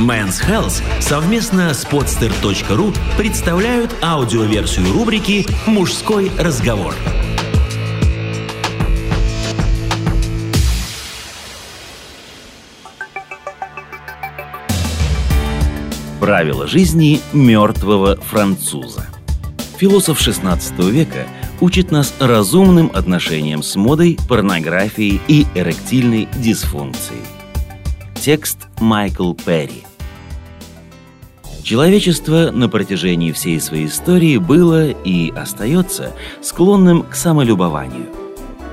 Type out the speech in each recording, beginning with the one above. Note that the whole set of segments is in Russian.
Men's Health совместно с podster.ru представляют аудиоверсию рубрики «Мужской разговор». Правила жизни мертвого француза. Философ XVI века учит нас разумным отношениям с модой, порнографией и эректильной дисфункцией. Текст Майкл Перри. Человечество на протяжении всей своей истории было и остается склонным к самолюбованию.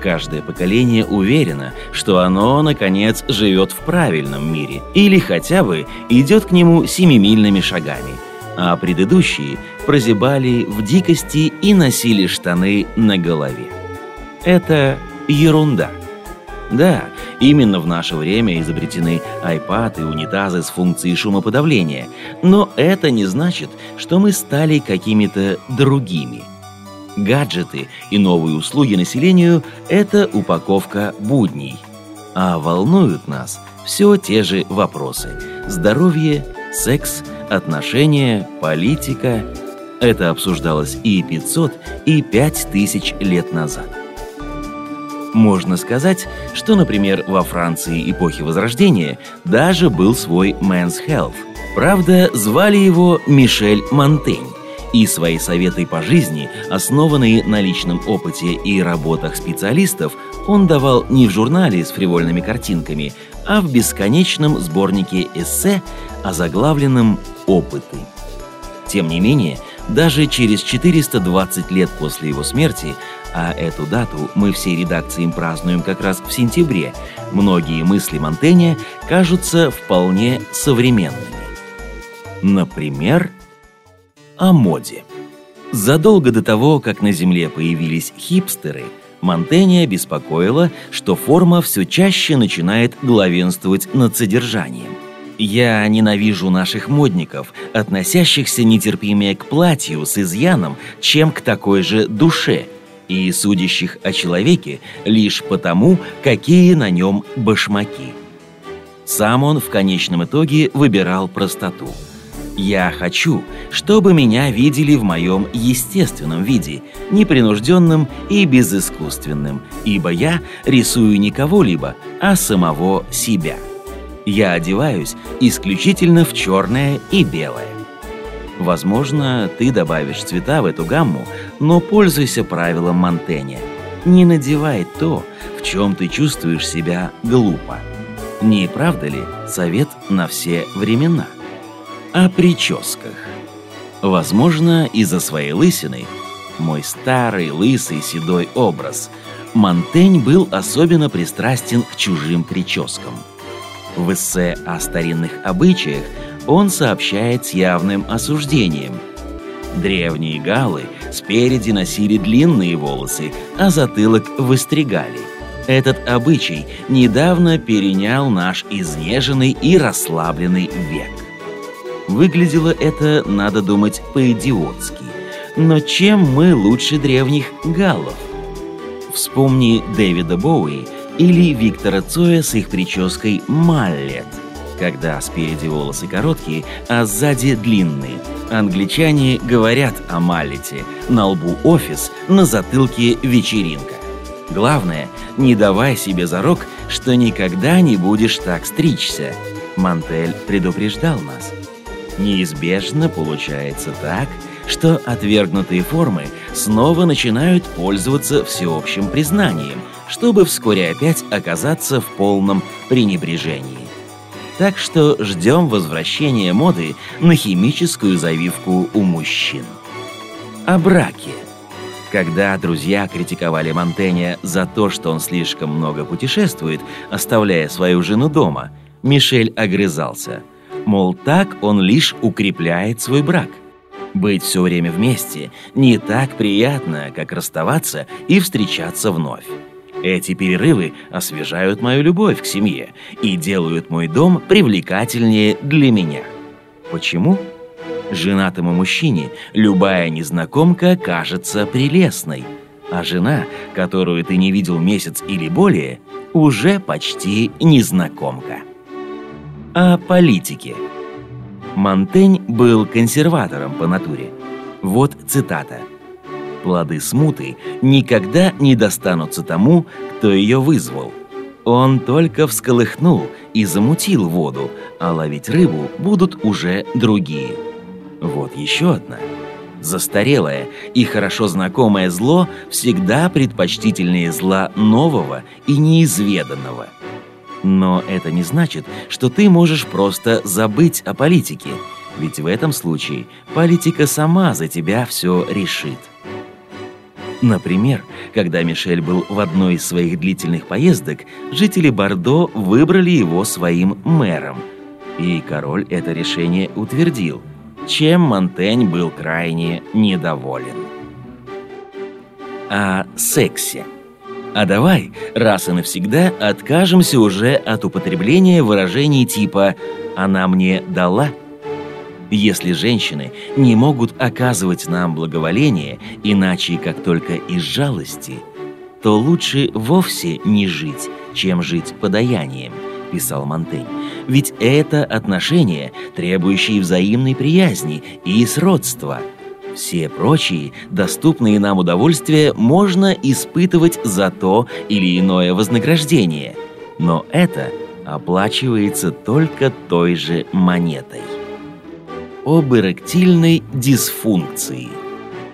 Каждое поколение уверено, что оно, наконец, живет в правильном мире или хотя бы идет к нему семимильными шагами, а предыдущие прозябали в дикости и носили штаны на голове. Это ерунда. Да, Именно в наше время изобретены iPad и унитазы с функцией шумоподавления, но это не значит, что мы стали какими-то другими. Гаджеты и новые услуги населению – это упаковка будней. А волнуют нас все те же вопросы – здоровье, секс, отношения, политика. Это обсуждалось и 500, и 5000 лет назад. Можно сказать, что, например, во Франции эпохи Возрождения даже был свой Men's Health. Правда, звали его Мишель Монтень, и свои советы по жизни, основанные на личном опыте и работах специалистов, он давал не в журнале с фривольными картинками, а в бесконечном сборнике эссе, озаглавленном «Опыты». Тем не менее, даже через 420 лет после его смерти а эту дату мы всей редакцией празднуем как раз в сентябре, многие мысли Монтэня кажутся вполне современными. Например, о моде. Задолго до того, как на Земле появились хипстеры, Монтэня беспокоило, что форма все чаще начинает главенствовать над содержанием. Я ненавижу наших модников, относящихся нетерпимее к платью с изъяном, чем к такой же душе – и судящих о человеке лишь потому, какие на нем башмаки. Сам он в конечном итоге выбирал простоту. «Я хочу, чтобы меня видели в моем естественном виде, непринужденным и безыскусственным, ибо я рисую не кого-либо, а самого себя. Я одеваюсь исключительно в черное и белое. Возможно, ты добавишь цвета в эту гамму, но пользуйся правилом Монтэня. Не надевай то, в чем ты чувствуешь себя глупо. Не правда ли совет на все времена? О прическах. Возможно, из-за своей лысины, мой старый лысый седой образ, Монтень был особенно пристрастен к чужим прическам. В эссе о старинных обычаях он сообщает с явным осуждением. Древние галлы спереди носили длинные волосы, а затылок выстригали. Этот обычай недавно перенял наш изнеженный и расслабленный век. Выглядело это, надо думать, по-идиотски. Но чем мы лучше древних галлов? Вспомни Дэвида Боуи или Виктора Цоя с их прической «Маллет», когда спереди волосы короткие, а сзади длинные. Англичане говорят о маллете. На лбу офис, на затылке вечеринка. Главное, не давай себе зарок, что никогда не будешь так стричься. Мантель предупреждал нас. Неизбежно получается так, что отвергнутые формы снова начинают пользоваться всеобщим признанием, чтобы вскоре опять оказаться в полном пренебрежении. Так что ждем возвращения моды на химическую завивку у мужчин. О браке. Когда друзья критиковали Монтэня за то, что он слишком много путешествует, оставляя свою жену дома, Мишель огрызался. Мол, так он лишь укрепляет свой брак. Быть все время вместе не так приятно, как расставаться и встречаться вновь. Эти перерывы освежают мою любовь к семье и делают мой дом привлекательнее для меня. Почему? Женатому мужчине любая незнакомка кажется прелестной. а жена, которую ты не видел месяц или более, уже почти незнакомка. О политике. Монтень был консерватором по натуре. Вот цитата. «Плоды смуты никогда не достанутся тому, кто ее вызвал. Он только всколыхнул и замутил воду, а ловить рыбу будут уже другие». Вот еще одна – Застарелое и хорошо знакомое зло всегда предпочтительнее зла нового и неизведанного. Но это не значит, что ты можешь просто забыть о политике, ведь в этом случае политика сама за тебя все решит. Например, когда Мишель был в одной из своих длительных поездок, жители Бордо выбрали его своим мэром. И король это решение утвердил – чем Монтень был крайне недоволен. О сексе. А давай раз и навсегда откажемся уже от употребления выражений типа «она мне дала». Если женщины не могут оказывать нам благоволение, иначе как только из жалости, то лучше вовсе не жить, чем жить подаянием – писал Монтень. Ведь это отношения, требующие взаимной приязни и сродства. Все прочие, доступные нам удовольствия, можно испытывать за то или иное вознаграждение. Но это оплачивается только той же монетой. Об эректильной дисфункции.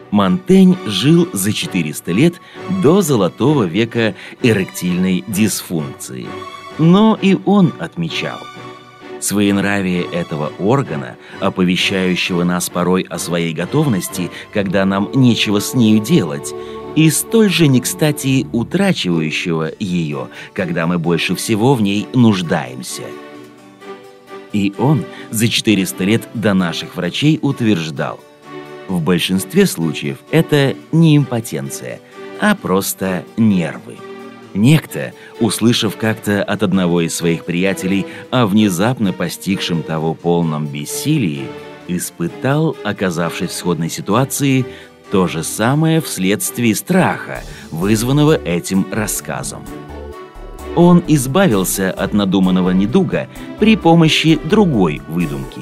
Монтень жил за 400 лет до золотого века эректильной дисфункции – но и он отмечал. Своенравие этого органа, оповещающего нас порой о своей готовности, когда нам нечего с нею делать, и столь же не кстати утрачивающего ее, когда мы больше всего в ней нуждаемся. И он за 400 лет до наших врачей утверждал, в большинстве случаев это не импотенция, а просто нервы. Некто, услышав как-то от одного из своих приятелей о внезапно постигшем того полном бессилии, испытал, оказавшись в сходной ситуации, то же самое вследствие страха, вызванного этим рассказом. Он избавился от надуманного недуга при помощи другой выдумки.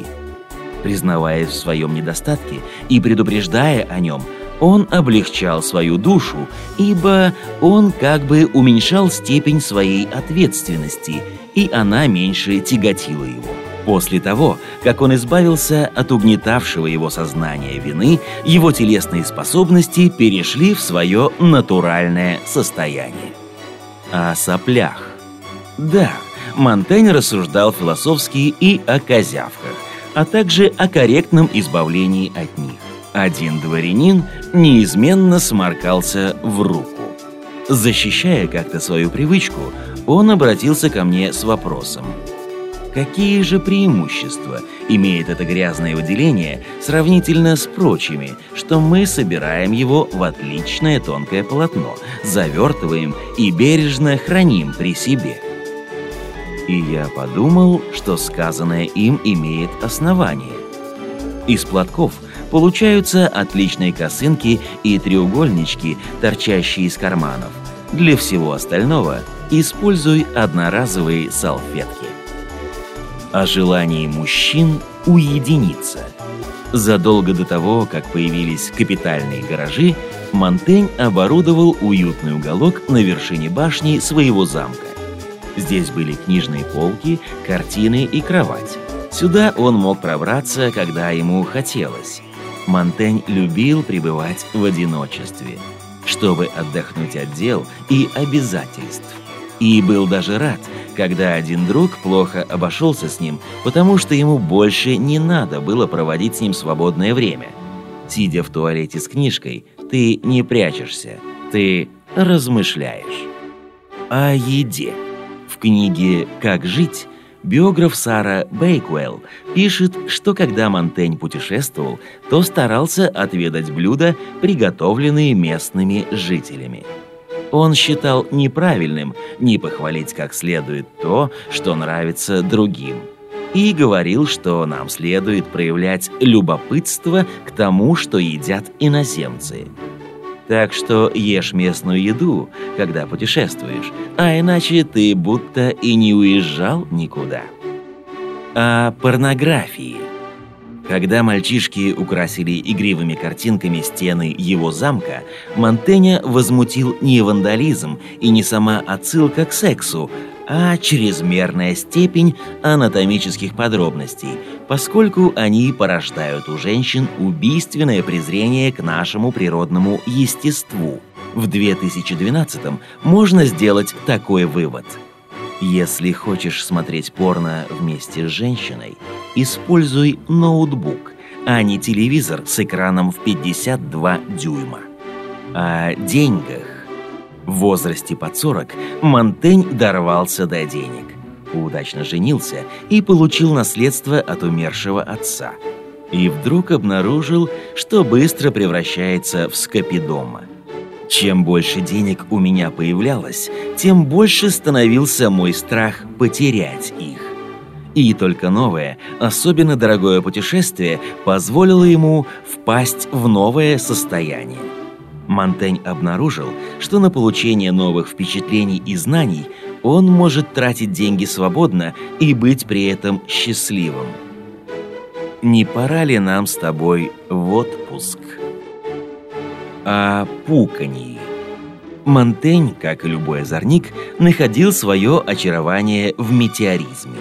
Признаваясь в своем недостатке и предупреждая о нем – он облегчал свою душу, ибо он как бы уменьшал степень своей ответственности, и она меньше тяготила его. После того, как он избавился от угнетавшего его сознания вины, его телесные способности перешли в свое натуральное состояние. О соплях. Да, Монтень рассуждал философски и о козявках, а также о корректном избавлении от них. Один дворянин неизменно сморкался в руку. Защищая как-то свою привычку, он обратился ко мне с вопросом. Какие же преимущества имеет это грязное выделение сравнительно с прочими, что мы собираем его в отличное тонкое полотно, завертываем и бережно храним при себе? И я подумал, что сказанное им имеет основание. Из платков – Получаются отличные косынки и треугольнички, торчащие из карманов. Для всего остального используй одноразовые салфетки. О желании мужчин уединиться. Задолго до того, как появились капитальные гаражи, Монтень оборудовал уютный уголок на вершине башни своего замка. Здесь были книжные полки, картины и кровать. Сюда он мог пробраться, когда ему хотелось. Монтень любил пребывать в одиночестве, чтобы отдохнуть от дел и обязательств. И был даже рад, когда один друг плохо обошелся с ним, потому что ему больше не надо было проводить с ним свободное время. Сидя в туалете с книжкой, ты не прячешься, ты размышляешь. О еде. В книге «Как жить» Биограф Сара Бейквелл пишет, что когда Монтень путешествовал, то старался отведать блюда, приготовленные местными жителями. Он считал неправильным не похвалить как следует то, что нравится другим. И говорил, что нам следует проявлять любопытство к тому, что едят иноземцы. Так что ешь местную еду, когда путешествуешь, а иначе ты будто и не уезжал никуда. О порнографии. Когда мальчишки украсили игривыми картинками стены его замка, Монтеня возмутил не вандализм и не сама отсылка к сексу, а чрезмерная степень анатомических подробностей, поскольку они порождают у женщин убийственное презрение к нашему природному естеству. В 2012 можно сделать такой вывод. Если хочешь смотреть порно вместе с женщиной, используй ноутбук, а не телевизор с экраном в 52 дюйма. О деньгах в возрасте под 40 Монтень дорвался до денег. Удачно женился и получил наследство от умершего отца. И вдруг обнаружил, что быстро превращается в скопидома. Чем больше денег у меня появлялось, тем больше становился мой страх потерять их. И только новое, особенно дорогое путешествие позволило ему впасть в новое состояние. Монтень обнаружил, что на получение новых впечатлений и знаний он может тратить деньги свободно и быть при этом счастливым. Не пора ли нам с тобой в отпуск? О пуканье. Монтень, как и любой озорник, находил свое очарование в метеоризме.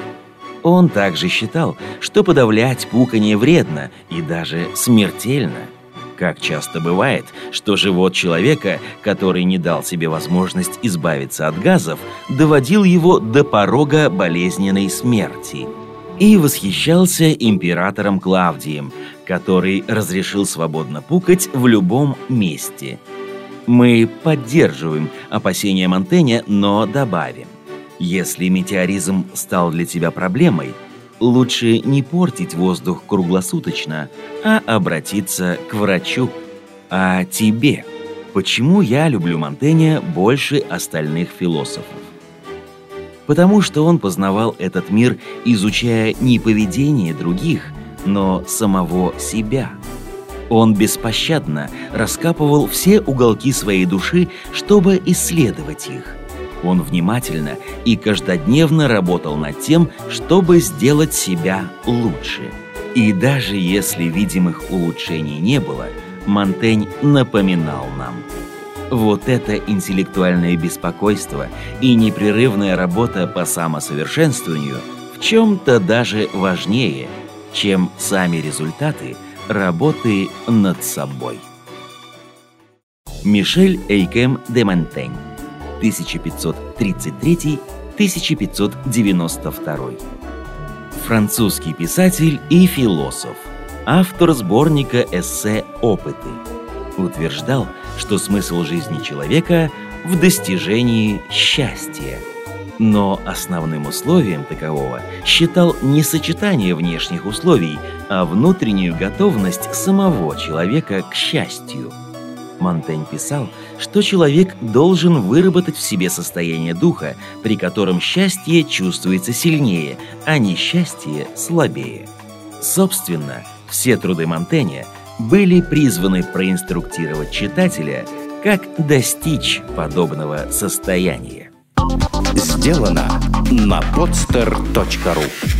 Он также считал, что подавлять пуканье вредно и даже смертельно – как часто бывает, что живот человека, который не дал себе возможность избавиться от газов, доводил его до порога болезненной смерти. И восхищался императором Клавдием, который разрешил свободно пукать в любом месте. Мы поддерживаем опасения Монтэня, но добавим. Если метеоризм стал для тебя проблемой – лучше не портить воздух круглосуточно, а обратиться к врачу. А тебе? Почему я люблю Монтэня больше остальных философов? Потому что он познавал этот мир, изучая не поведение других, но самого себя. Он беспощадно раскапывал все уголки своей души, чтобы исследовать их. Он внимательно и каждодневно работал над тем, чтобы сделать себя лучше. И даже если видимых улучшений не было, Монтень напоминал нам. Вот это интеллектуальное беспокойство и непрерывная работа по самосовершенствованию в чем-то даже важнее, чем сами результаты работы над собой. Мишель Эйкем де Монтень 1533-1592. Французский писатель и философ, автор сборника эссе «Опыты». Утверждал, что смысл жизни человека в достижении счастья. Но основным условием такового считал не сочетание внешних условий, а внутреннюю готовность самого человека к счастью – Монтень писал, что человек должен выработать в себе состояние духа, при котором счастье чувствуется сильнее, а несчастье слабее. Собственно, все труды Монтэня были призваны проинструктировать читателя, как достичь подобного состояния. Сделано на podster.ru